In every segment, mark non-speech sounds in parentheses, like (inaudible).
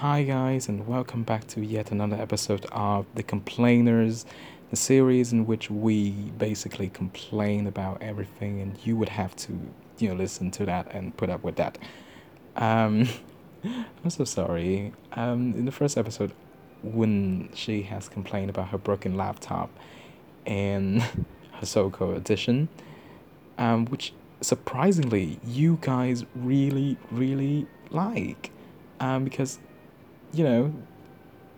Hi, guys, and welcome back to yet another episode of The Complainers, the series in which we basically complain about everything, and you would have to, you know, listen to that and put up with that. Um, (laughs) I'm so sorry. Um, in the first episode, when she has complained about her broken laptop and (laughs) her so-called edition, um, which surprisingly you guys really, really like, um, because you know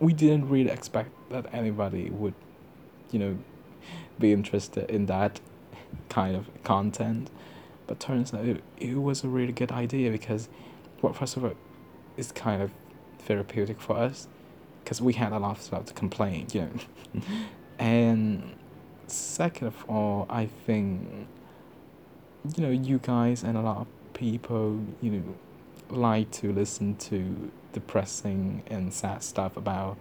we didn't really expect that anybody would, you know, be interested in that kind of content, but turns out it, it was a really good idea because, well, first of all, it's kind of therapeutic for us because we had a lot of stuff to complain, you know, (laughs) and second of all, I think you know you guys and a lot of people you know like to listen to depressing and sad stuff about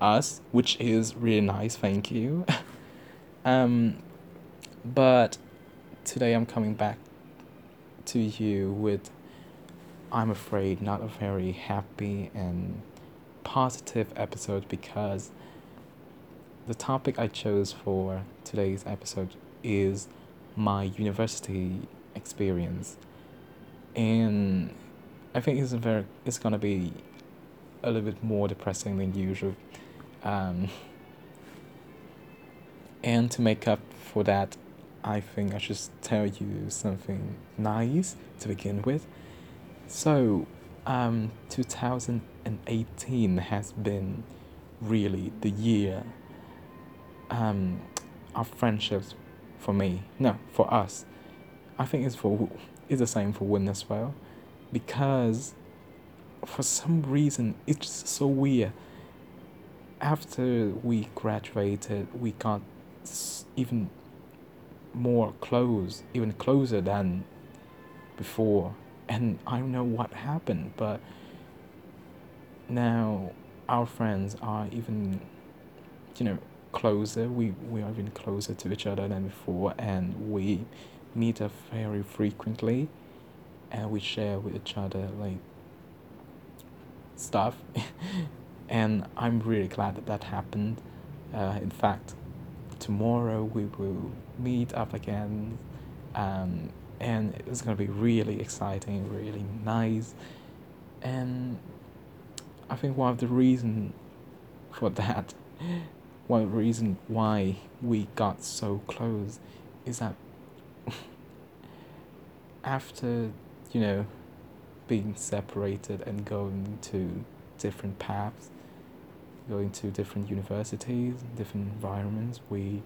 us, which is really nice. Thank you. (laughs) um, but today I'm coming back to you with, I'm afraid, not a very happy and positive episode because the topic I chose for today's episode is my university experience. And I think it's very it's gonna be a little bit more depressing than usual. Um, and to make up for that, I think I should tell you something nice to begin with. So, um, 2018 has been really the year um, of friendships for me. No, for us. I think it's for it's the same for Quynh as well, because for some reason it's so weird. After we graduated, we got even more close, even closer than before. And I don't know what happened, but now our friends are even, you know, closer. We we are even closer to each other than before, and we meet up very frequently, and we share with each other like stuff, (laughs) and I'm really glad that that happened. Uh, in fact, tomorrow we will meet up again, um, and it's gonna be really exciting, really nice, and I think one of the reasons for that (laughs) one reason why we got so close is that (laughs) after you know being separated and going to different paths going to different universities different environments we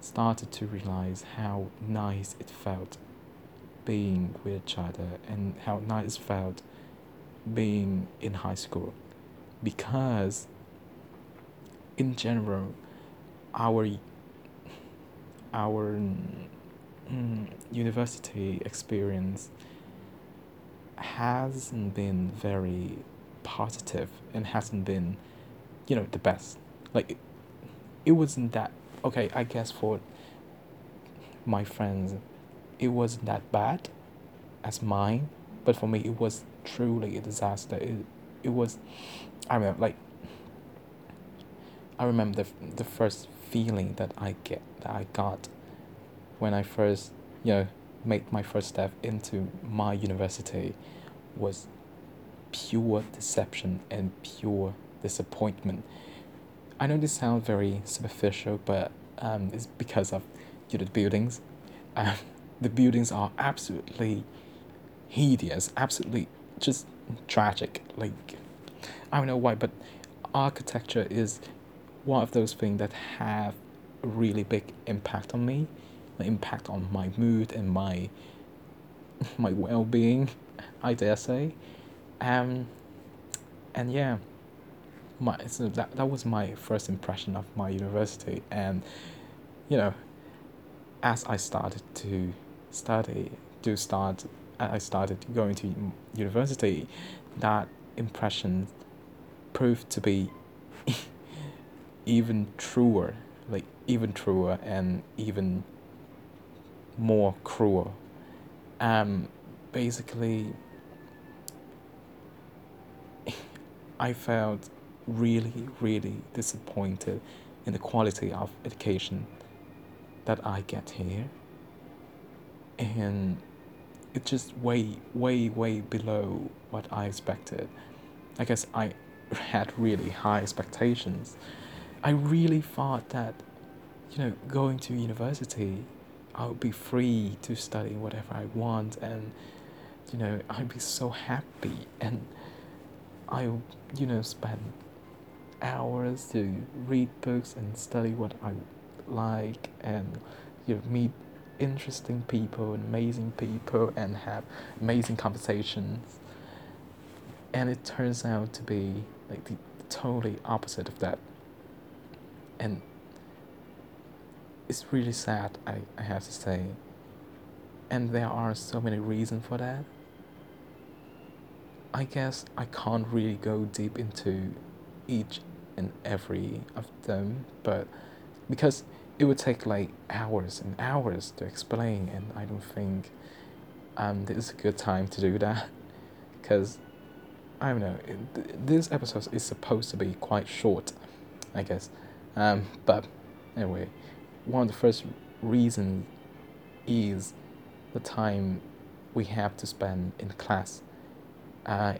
started to realize how nice it felt being with each other and how nice it felt being in high school. Because in general, our our mm, university experience hasn't been very positive and hasn't been, you know, the best. Like, it, it wasn't that okay. I guess for my friends, it wasn't that bad as mine, but for me, it was truly a disaster. It, it was, I mean, like I remember the, the first feeling that I get that I got when I first you know made my first step into my university was pure deception and pure disappointment. I know this sounds very superficial, but um, it's because of you know, the buildings. Um, (laughs) the buildings are absolutely hideous, absolutely just tragic. Like I don't know why, but architecture is one of those things that have a really big impact on me, an impact on my mood and my (laughs) my well-being, I dare say. Um, and yeah, my so that that was my first impression of my university, and you know, as I started to study, to start, I started going to university, that impression proved to be (laughs) even truer, like even truer and even more cruel. Um, basically, I felt really, really disappointed in the quality of education that I get here. And it's just way, way, way below what I expected. I guess I (laughs) had really high expectations. I really thought that, you know, going to university, I would be free to study whatever I want and, you know, I'd be so happy and I, you know, spend hours to read books and study what I like and, you know, meet interesting people and amazing people and have amazing conversations. And it turns out to be like the totally opposite of that. And it's really sad, I, I have to say. And there are so many reasons for that. I guess I can't really go deep into each and every of them, but because it would take like hours and hours to explain, and I don't think um, this is a good time to do that (laughs) because I don't know. This episode is supposed to be quite short, I guess. Um, but anyway, one of the first reasons is the time we have to spend in class uh,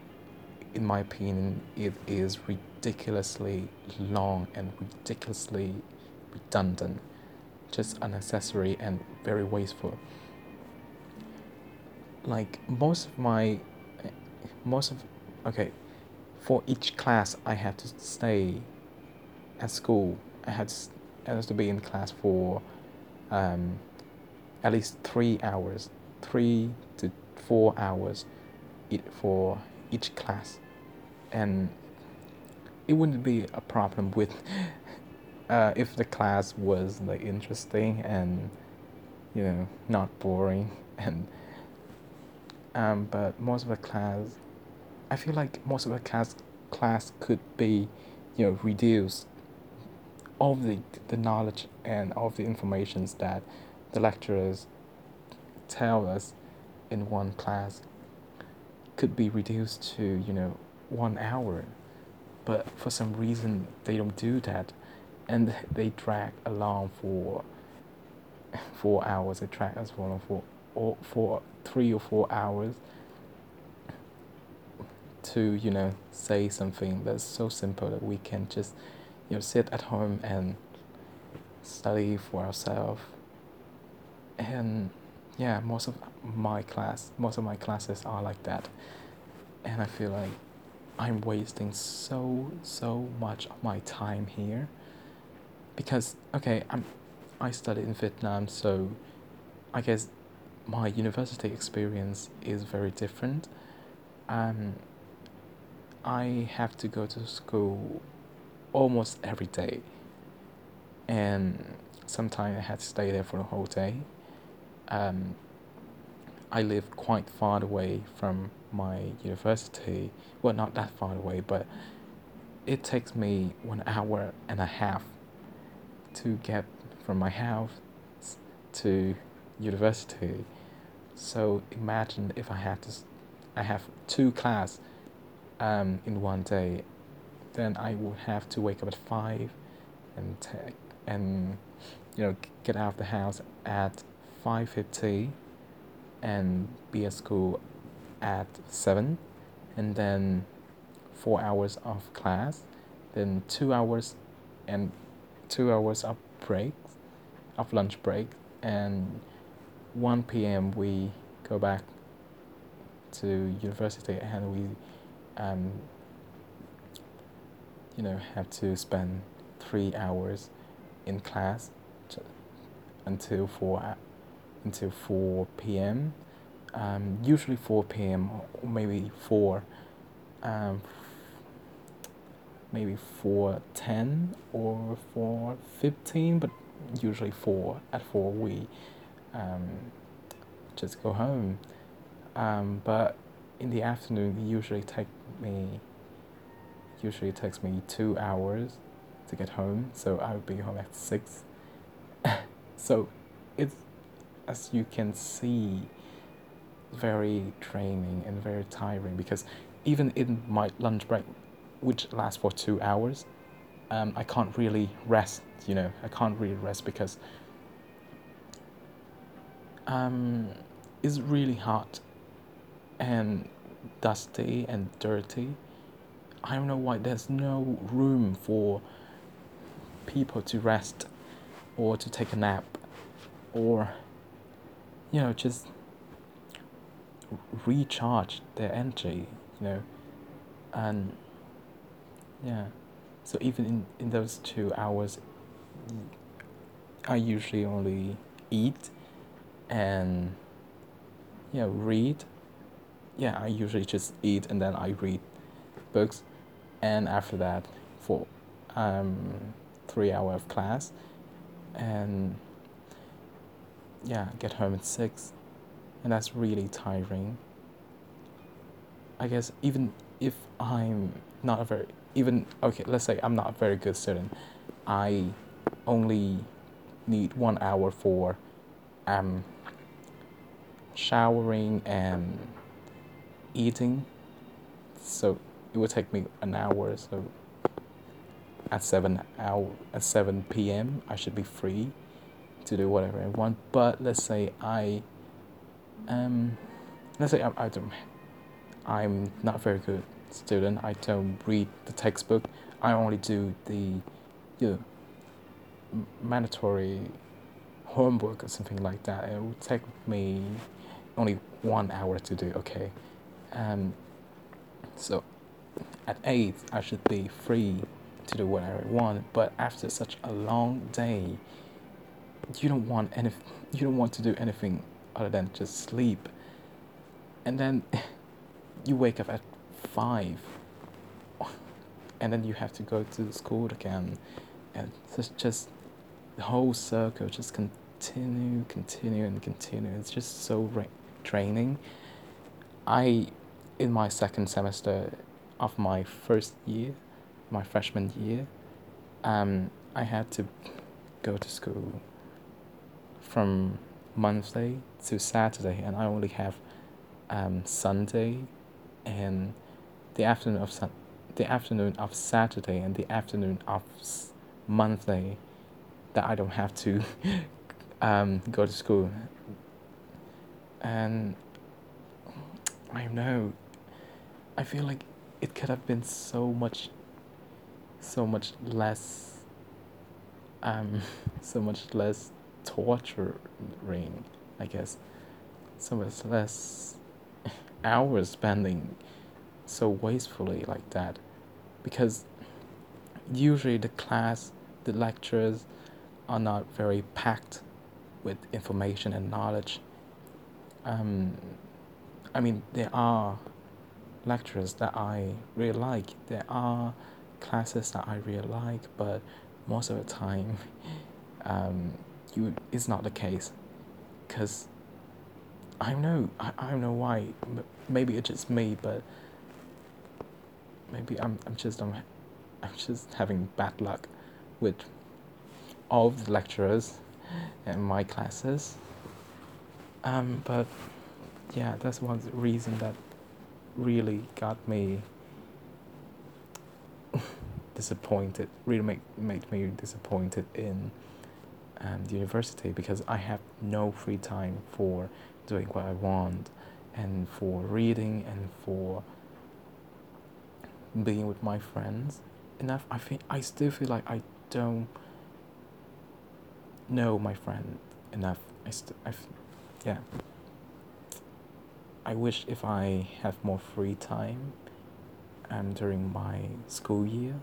in my opinion, it is ridiculously long and ridiculously redundant, just unnecessary and very wasteful. Like most of my, most of, okay, for each class I have to stay at school. I had to, I had to be in class for um, at least three hours, three to four hours for each class. And it wouldn't be a problem with (laughs) uh, if the class was like interesting and you know not boring (laughs) and um, but most of the class I feel like most of the class class could be you know reduced all the the knowledge and all the informations that the lecturers tell us in one class could be reduced to you know one hour. But for some reason they don't do that. And (laughs) they drag along for (laughs) four hours. They drag us for for or for three or four hours to you know say something that's so simple that we can just you know sit at home and study for ourselves and yeah, most of my class, most of my classes are like that. And I feel like I'm wasting so, so much of my time here. Because, okay, I'm, I studied in Vietnam, so I guess my university experience is very different. Um, I have to go to school almost every day. And sometimes I had to stay there for the whole day um, I live quite far away from my university. Well, not that far away, but it takes me one hour and a half to get from my house to university. So imagine if I had to, I have two class um, in one day, then I would have to wake up at five and take and you know get out of the house at 5.50 and be at school at 7 and then 4 hours of class then 2 hours and 2 hours of break of lunch break and 1 p.m. we go back to university and we um, you know have to spend three hours in class until four until 4 p.m. Um, usually 4 p.m. or maybe 4, um, maybe 4:10 or 4:15, but usually 4 at 4 we um, just go home. Um, but in the afternoon, it usually take me usually takes me two hours to get home, so I would be home at six. (laughs) so it's as you can see, very draining and very tiring because even in my lunch break, which lasts for two hours, um, I can't really rest. You know, I can't really rest because um, it's really hot and dusty and dirty. I don't know why there's no room for people to rest or to take a nap or you know just recharge their energy you know and yeah. So even in, in those two hours i usually only eat and yeah read. Yeah i usually just eat and then i read books and after that for um, three hour of class. And yeah get home at six. And that's really tiring. I guess even if i'm not a very even okay let's say i'm not a very good student i only need one hour for um showering and eating. So it would take me an hour so at 7 hour at 7 p.m i should be free to do whatever i want. But let's say i um let's say i, I don't i'm not a very good student. I don't read the textbook. I only do the you know, mandatory homework or something like that. It would take me only one hour to do okay. Um so at eight, I should be free to do whatever I want. But after such a long day, you don't want any, you don't want to do anything other than just sleep. And then (laughs) you wake up at five, (laughs) and then you have to go to school again, and it's just the whole circle just continue, continue, and continue. It's just so ra- draining. I, in my second semester, of my first year, my freshman year, um, I had to go to school from Monday to Saturday, and I only have um, Sunday and the afternoon of sun- the afternoon of Saturday and the afternoon of Monday that I don't have to (laughs) um, go to school. And I know, I feel like it could have been so much so much less um (laughs) so much less torturing i guess. So much less (laughs) hours spending so wastefully like that. Because usually the class the lectures are not very packed with information and knowledge. Um, i mean there are lectures that I really like. There are classes that I really like, but most of the time, (laughs) um, you it's not the case, because I don't know I, I don't know why. Maybe it's just me, but maybe I'm I'm just I'm, I'm just having bad luck with all the lecturers in my classes. Um, but yeah, that's one reason that really got me disappointed. Really make made me disappointed in um, the university because I have no free time for doing what I want, and for reading and for being with my friends enough. I think I still feel like I don't know my friend enough. I still, I, yeah. I wish if I have more free time and during my school year,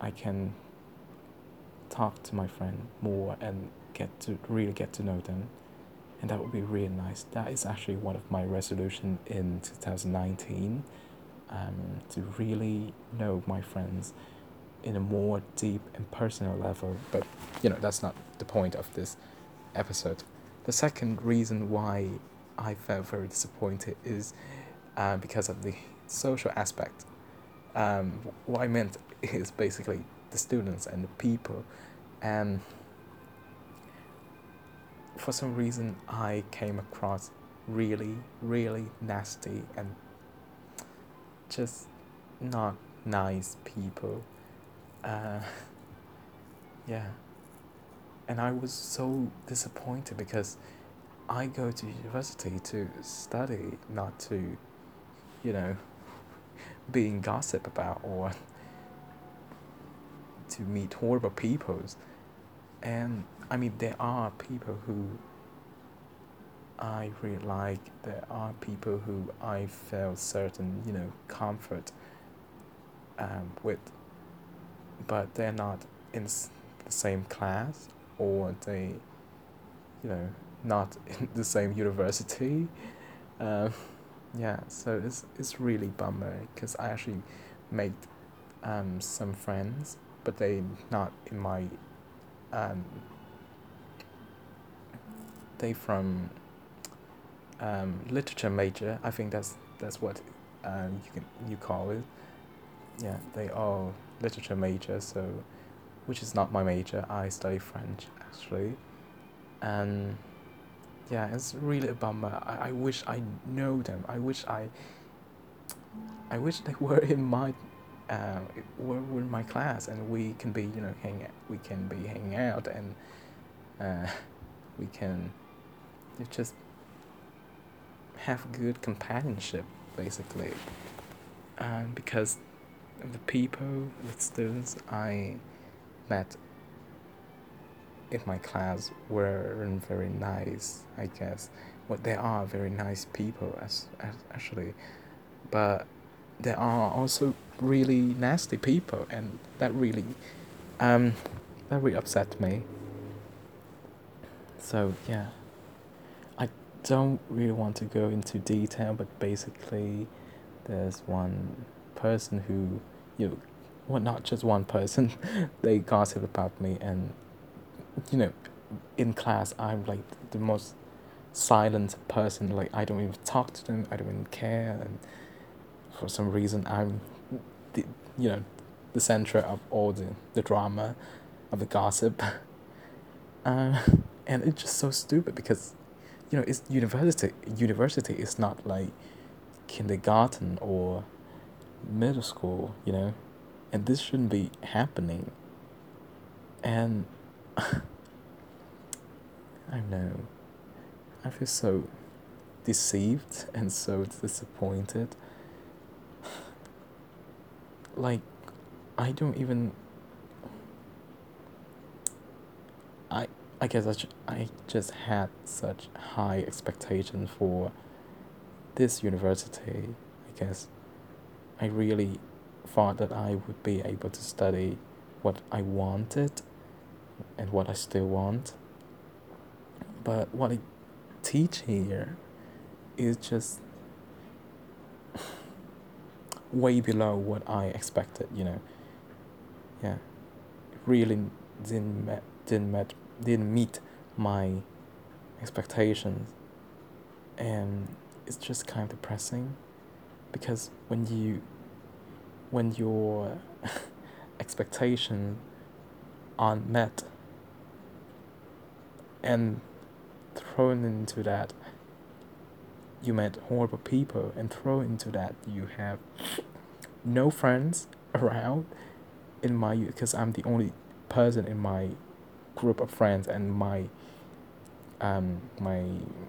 I can talk to my friend more and get to really get to know them. And that would be really nice. That is actually one of my resolution in 2019 um, to really know my friends in a more deep and personal level. But, you know, that's not the point of this episode. The second reason why I felt very disappointed is uh, because of the social aspect. Um, what I meant is basically the students and the people, and for some reason I came across really, really nasty and just not nice people. Uh, (laughs) yeah. And I was so disappointed because I go to university to study, not to, you know, being gossip about or to meet horrible peoples. And I mean, there are people who I really like. There are people who I felt certain, you know, comfort um, with, but they're not in the same class or they, you know, not in the same university. Um, yeah, so it's it's really bummer because I actually made um, some friends, but they not in my um, they from um, literature major. I think that's that's what um, you can you call it. Yeah, they are literature major. So, which is not my major. I study French actually, and yeah, it's really a bummer. I, I wish I know them. I wish I. I wish they (laughs) were in my, uh, were, in my class, and we can be, you know, hang. We can be hanging out, and, uh, (laughs) we can, just have good companionship, basically. Um, because the people, the students I met in my class weren't very nice, I guess. Well, they are very nice people, as, as actually, but there are also really nasty people, and that really, um, that really upset me. So yeah, I don't really want to go into detail, but basically, there's one person who, you know, well, not just one person, (laughs) they gossip about me and you know, in class, I'm like the most silent person. Like I don't even talk to them. I don't even care. And for some reason, I'm, the, you know, the center of all the the drama, of the gossip. (laughs) Uh, and it's just so stupid because, you know, it's university. University is not like kindergarten or middle school. You know, and this shouldn't be happening. And (sighs) I know. I feel so deceived and so disappointed. (sighs) Like, I don't even. I I guess I, I just had such high expectations for this university. I guess I really thought that I would be able to study what I wanted and what I still want. But what I teach here is just (laughs) way below what I expected, you know. Yeah. Really didn't met, didn't met, didn't meet my expectations. And it's just kind of depressing because when you when your (laughs) expectations aren't met and thrown into that you met horrible people and thrown into that you have no friends around in my because I'm the only person in my group of friends and my um, my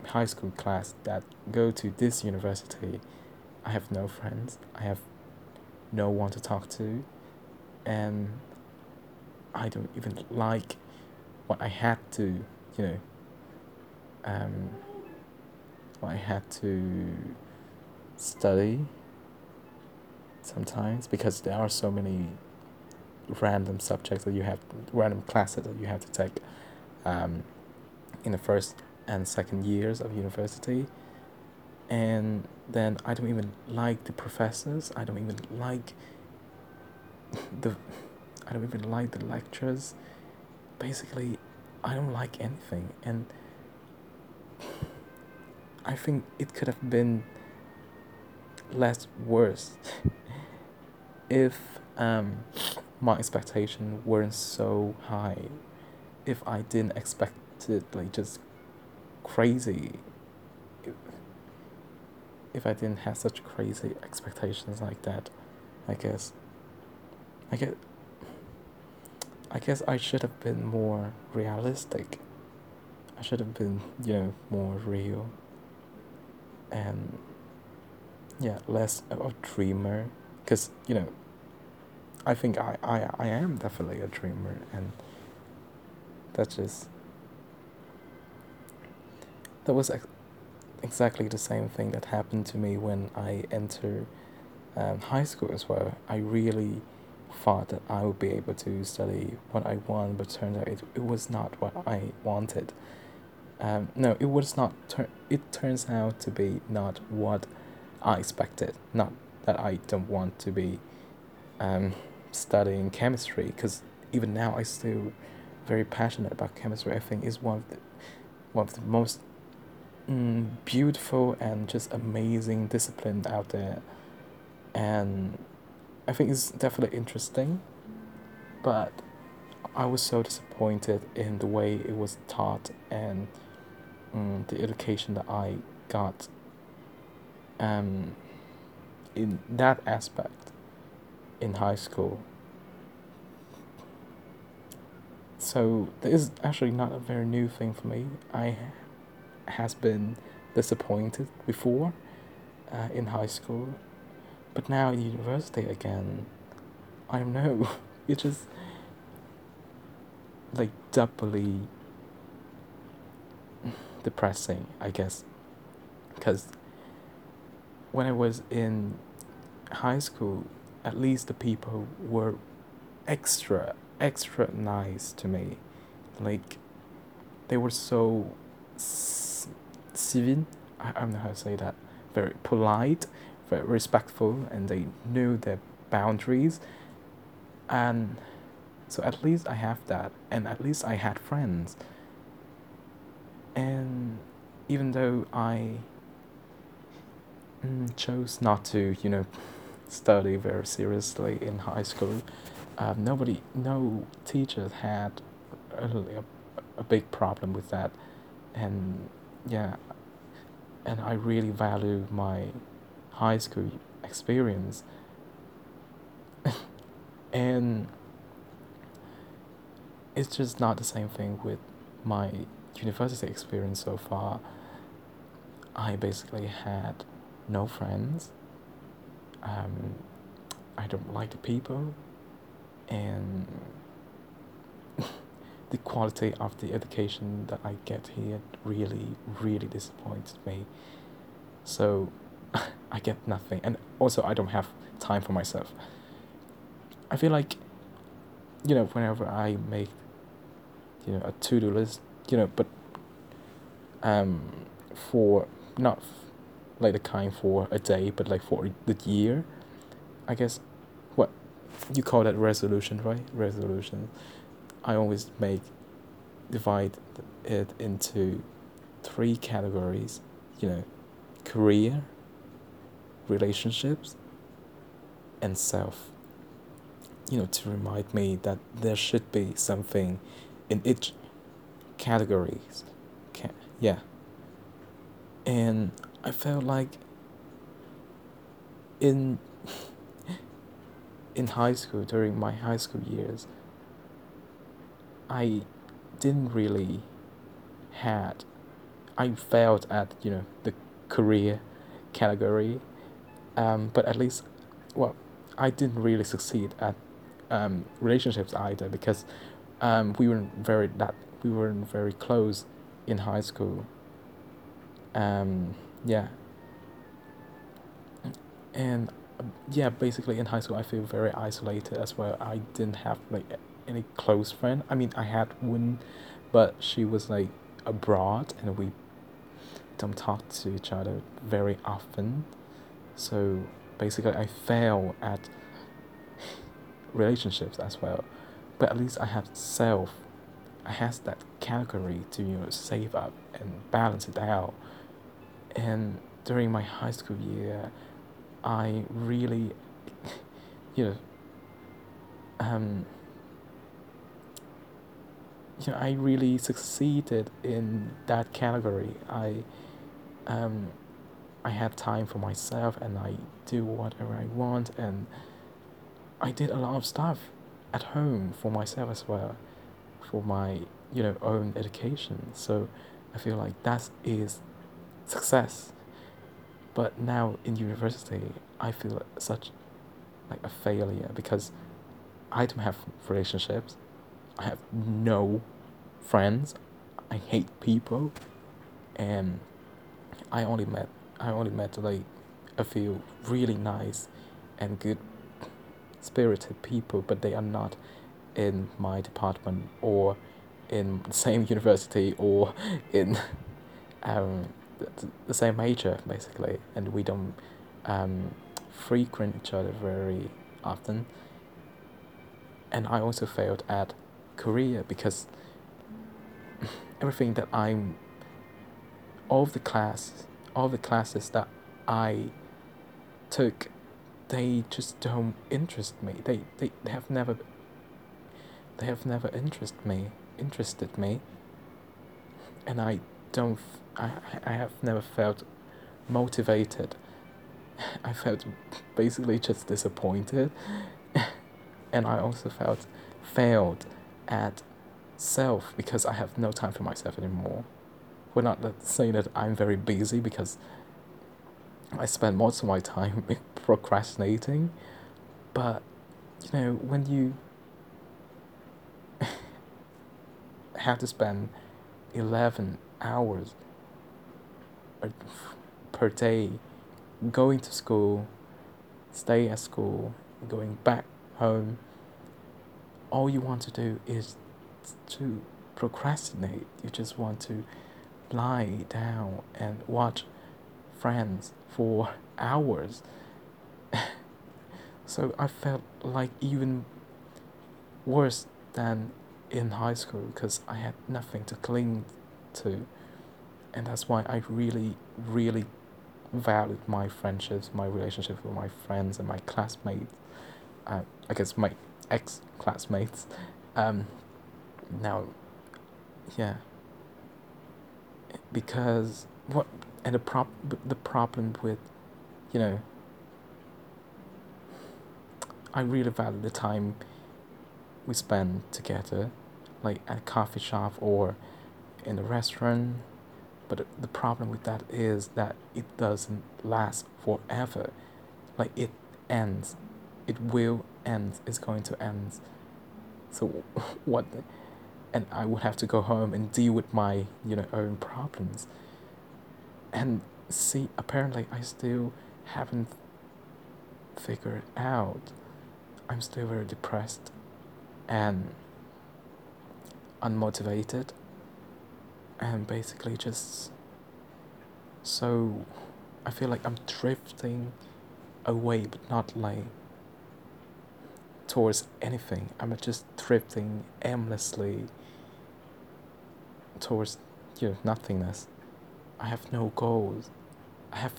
high school class that go to this university. I have no friends. I have no one to talk to. And I don't even like what I had to you know, um, I had to study sometimes because there are so many random subjects that you have, random classes that you have to take um, in the first and second years of university. And then I don't even like the professors. I don't even like (laughs) the, I don't even like the lectures. Basically, I don't like anything, and I think it could have been less worse (laughs) if um, my expectation weren't so high. If I didn't expect it like just crazy. If, if I didn't have such crazy expectations like that, I guess I guess I guess I should have been more realistic. I should have been, you know, more real and yeah, less of a dreamer. Because, you know, I think I, I, I am definitely a dreamer, and that's just. That was ex- exactly the same thing that happened to me when I entered um, high school as well. I really thought that I would be able to study what I want, but turned out it, it was not what I wanted. Um, no, it was not. Tur- it turns out to be not what I expected. Not that I don't want to be um, studying chemistry, because even now I still very passionate about chemistry. I think is one of the one of the most mm, beautiful and just amazing discipline out there, and I think it's definitely interesting, but I was so disappointed in the way it was taught and um, the education that I got um, in that aspect in high school. So this is actually not a very new thing for me. I has been disappointed before uh, in high school, but now in university again, I don't know. (laughs) It just like doubly depressing, I guess. Because when I was in high school, at least the people were extra, extra nice to me. Like, they were so civil, I, I don't know how to say that, very polite, very respectful, and they knew their boundaries. And so at least I have that, and at least I had friends and even though I mm, chose not to, you know, study very seriously in high school, um, nobody, no teachers had really a, a big problem with that, and yeah, and I really value my high school experience, (laughs) and it's just not the same thing with my university experience so far, I basically had no friends. Um, I don't like the people, and (laughs) the quality of the education that I get here really, really disappoints me. So I get nothing, and also I don't have time for myself. I feel like, you know, whenever I make, you know, a to do list you know, but um, for not like the kind for a day, but like for the year, I guess what you call that resolution, right? Resolution. I always make divide it into three categories, you know, career, relationships, and self. You know, to remind me that there should be something in each categories. yeah. And I felt like in (laughs) in high school during my high school years I didn't really had I failed at you know the career category um, but at least well I didn't really succeed at um, relationships either because um, we weren't very that we weren't very close in high school. Um, yeah. And yeah, basically in high school, I feel very isolated as well. I didn't have like any close friend. I mean, I had one, but she was like abroad, and we don't talk to each other very often. So basically, I fail at relationships as well. But at least I have self I has that category to you know save up and balance it out. And during my high school year, I really, (laughs) you know, um, you know, I really succeeded in that category. I, um, I had time for myself, and I do whatever I want, and I did a lot of stuff at home for myself as well, for my you know own education. So I feel like that is success. But now in university, I feel such like a failure because I don't have relationships. I have no friends. I hate people, and I only met I only met like a few really nice and good spirited people, but they are not in my department or in (laughs) the same university or (laughs) in um, the, same major basically, and we don't um, frequent each other very often. And I also failed at Korea because (laughs) everything that I'm, all the class, all the classes that I took, they just don't interest me. They, they, they have never, they have never interested me, interested me. And I don't, I, I have never felt motivated. (laughs) I felt basically just disappointed. (laughs) and I also felt failed at self because I have no time for myself anymore. We're not saying that I'm very busy because I spend most of my time (laughs) procrastinating, but you know, when you (laughs) have to spend 11 hours per day going to school, stay at school, going back home, all you want to do is to procrastinate. You just want to lie down and watch friends for hours. (laughs) so I felt like even worse than in high school because I had nothing to cling to. And that's why I really, really valued my friendships, my relationships with my friends and my classmates. Uh, I guess my ex classmates. Um, now, yeah. Because what and the prop the problem with, you know. I really value the time we spend together, like at a coffee shop or in a restaurant. But the problem with that is that it doesn't last forever. Like it ends. It will end. It's going to end. So (laughs) what? And I would have to go home and deal with my you know own problems. And see, apparently I still haven't figured out. I'm still very depressed and unmotivated and basically just so I feel like I'm drifting away but not like towards anything. I'm just drifting aimlessly towards you know, nothingness. I have no goals. I have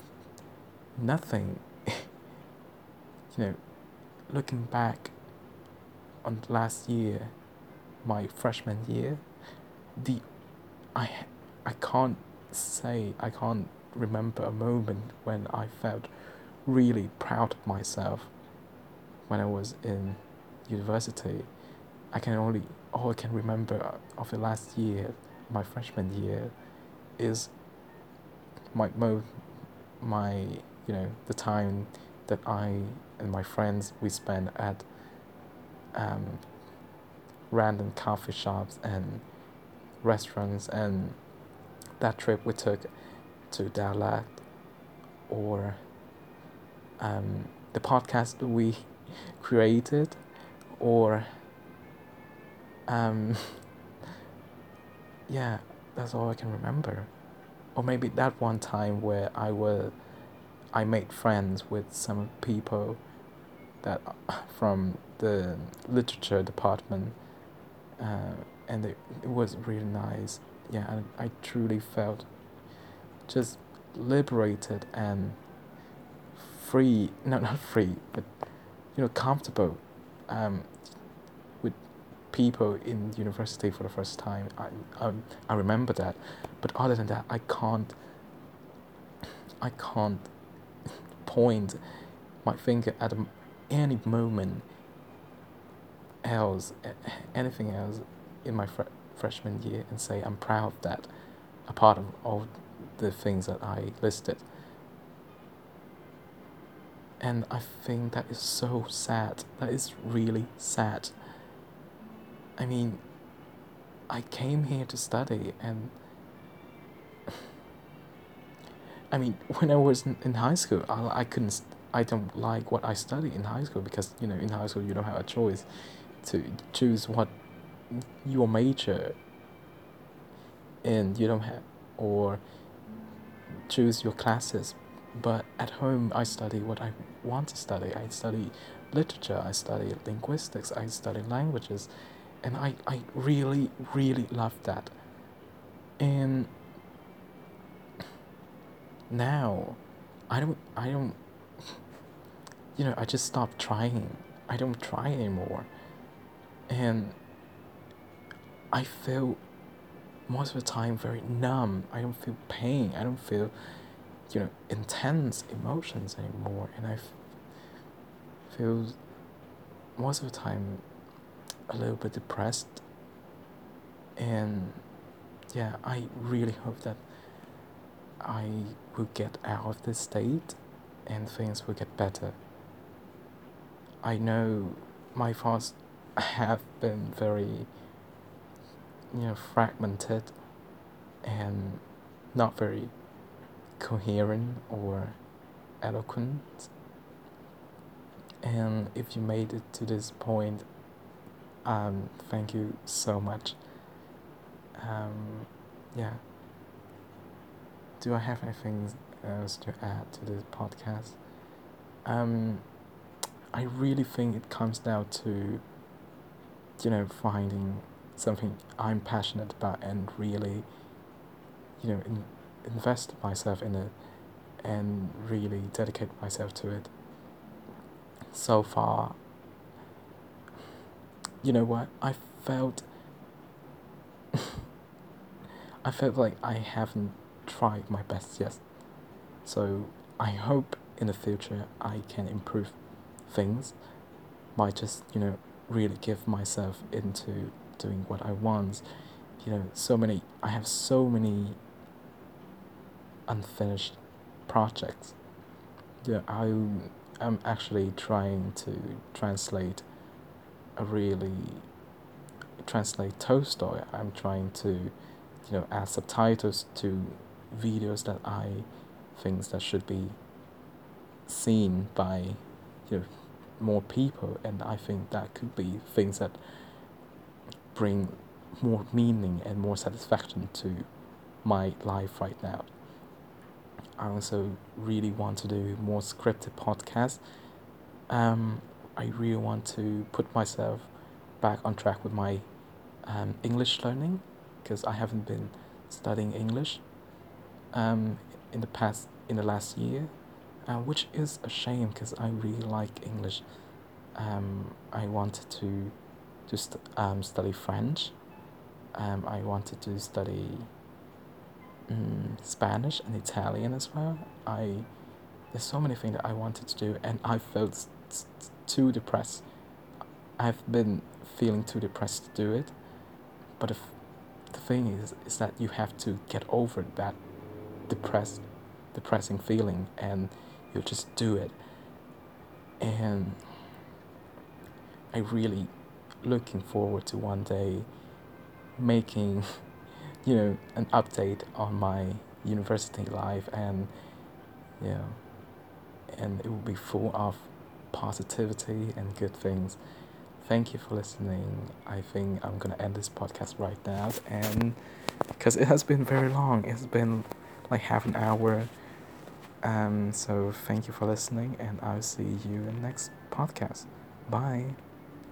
nothing. (laughs) you know, looking back on last year, my freshman year, the I I can't say I can't remember a moment when I felt really proud of myself when I was in university. I can only all I can remember of the last year, my freshman year, is my mo my you know the time that I and my friends we spent at um, random coffee shops and restaurants. And that trip we took to Dalat or um, the podcast we (laughs) created or um, (laughs) yeah that's all I can remember. Or maybe that one time where I was I made friends with some people that (laughs) from the literature department uh, and it, it was really nice. Yeah and I truly felt just liberated and free no not free but you know comfortable. Um, people in university for the first time I, I, I remember that but other than that I can't I can't point my finger at any moment else, anything else in my fr- freshman year and say I'm proud of that, apart of all the things that I listed. And I think that is so sad. That is really sad. I mean, I came here to study and (laughs) I mean, when I was in high school, I, I couldn't, I don't like what I study in high school because, you know, in high school you don't have a choice to choose what your major in, you don't have, or choose your classes. But at home, I study what I want to study. I study literature, I study linguistics, I study languages, and I, I really, really love that. And now I don't I don't you know, I just stopped trying. I don't try anymore. And I feel most of the time very numb. I don't feel pain. I don't feel you know intense emotions anymore and I feel most of the time a little bit depressed and yeah I really hope that I will get out of this state and things will get better. I know my thoughts have been very, you know, fragmented and not very coherent or eloquent. And if you made it to this point, um, thank you so much. Um, yeah do I have anything else to add to this podcast? Um, I really think it comes down to, you know, finding something I'm passionate about and really, you know, in, invest myself in it and really dedicate myself to it. So far, you know what? I felt. (laughs) I felt like I haven't tried my best yet. so I hope in the future I can improve things by just you know really give myself into doing what I want you know so many I have so many unfinished projects yeah I am actually trying to translate really translate Tolstoy I'm trying to you know add subtitles to videos that I think that should be seen by you know more people and I think that could be things that bring more meaning and more satisfaction to my life right now. I also really want to do more scripted podcasts. Um, I really want to put myself back on track with my um, English learning because I haven't been studying English um, in the past in the last year, uh, which is a shame because I really like English. Um, I wanted to to st- um, study French. Um, I wanted to study um, Spanish and Italian as well. I there's so many things that I wanted to do, and I felt too depressed. I've been feeling too depressed to do it, but if the thing is, is that you have to get over that depressed, depressing feeling, and you just do it. And I really looking forward to one day making, (laughs) you know, an update on my university life, and you know, and it will be full of positivity and good things. Thank you for listening. I think I'm gonna end this podcast right now, and because it has been very long, it's been like half an hour. Um, so thank you for listening, and I'll see you in the next podcast. Bye.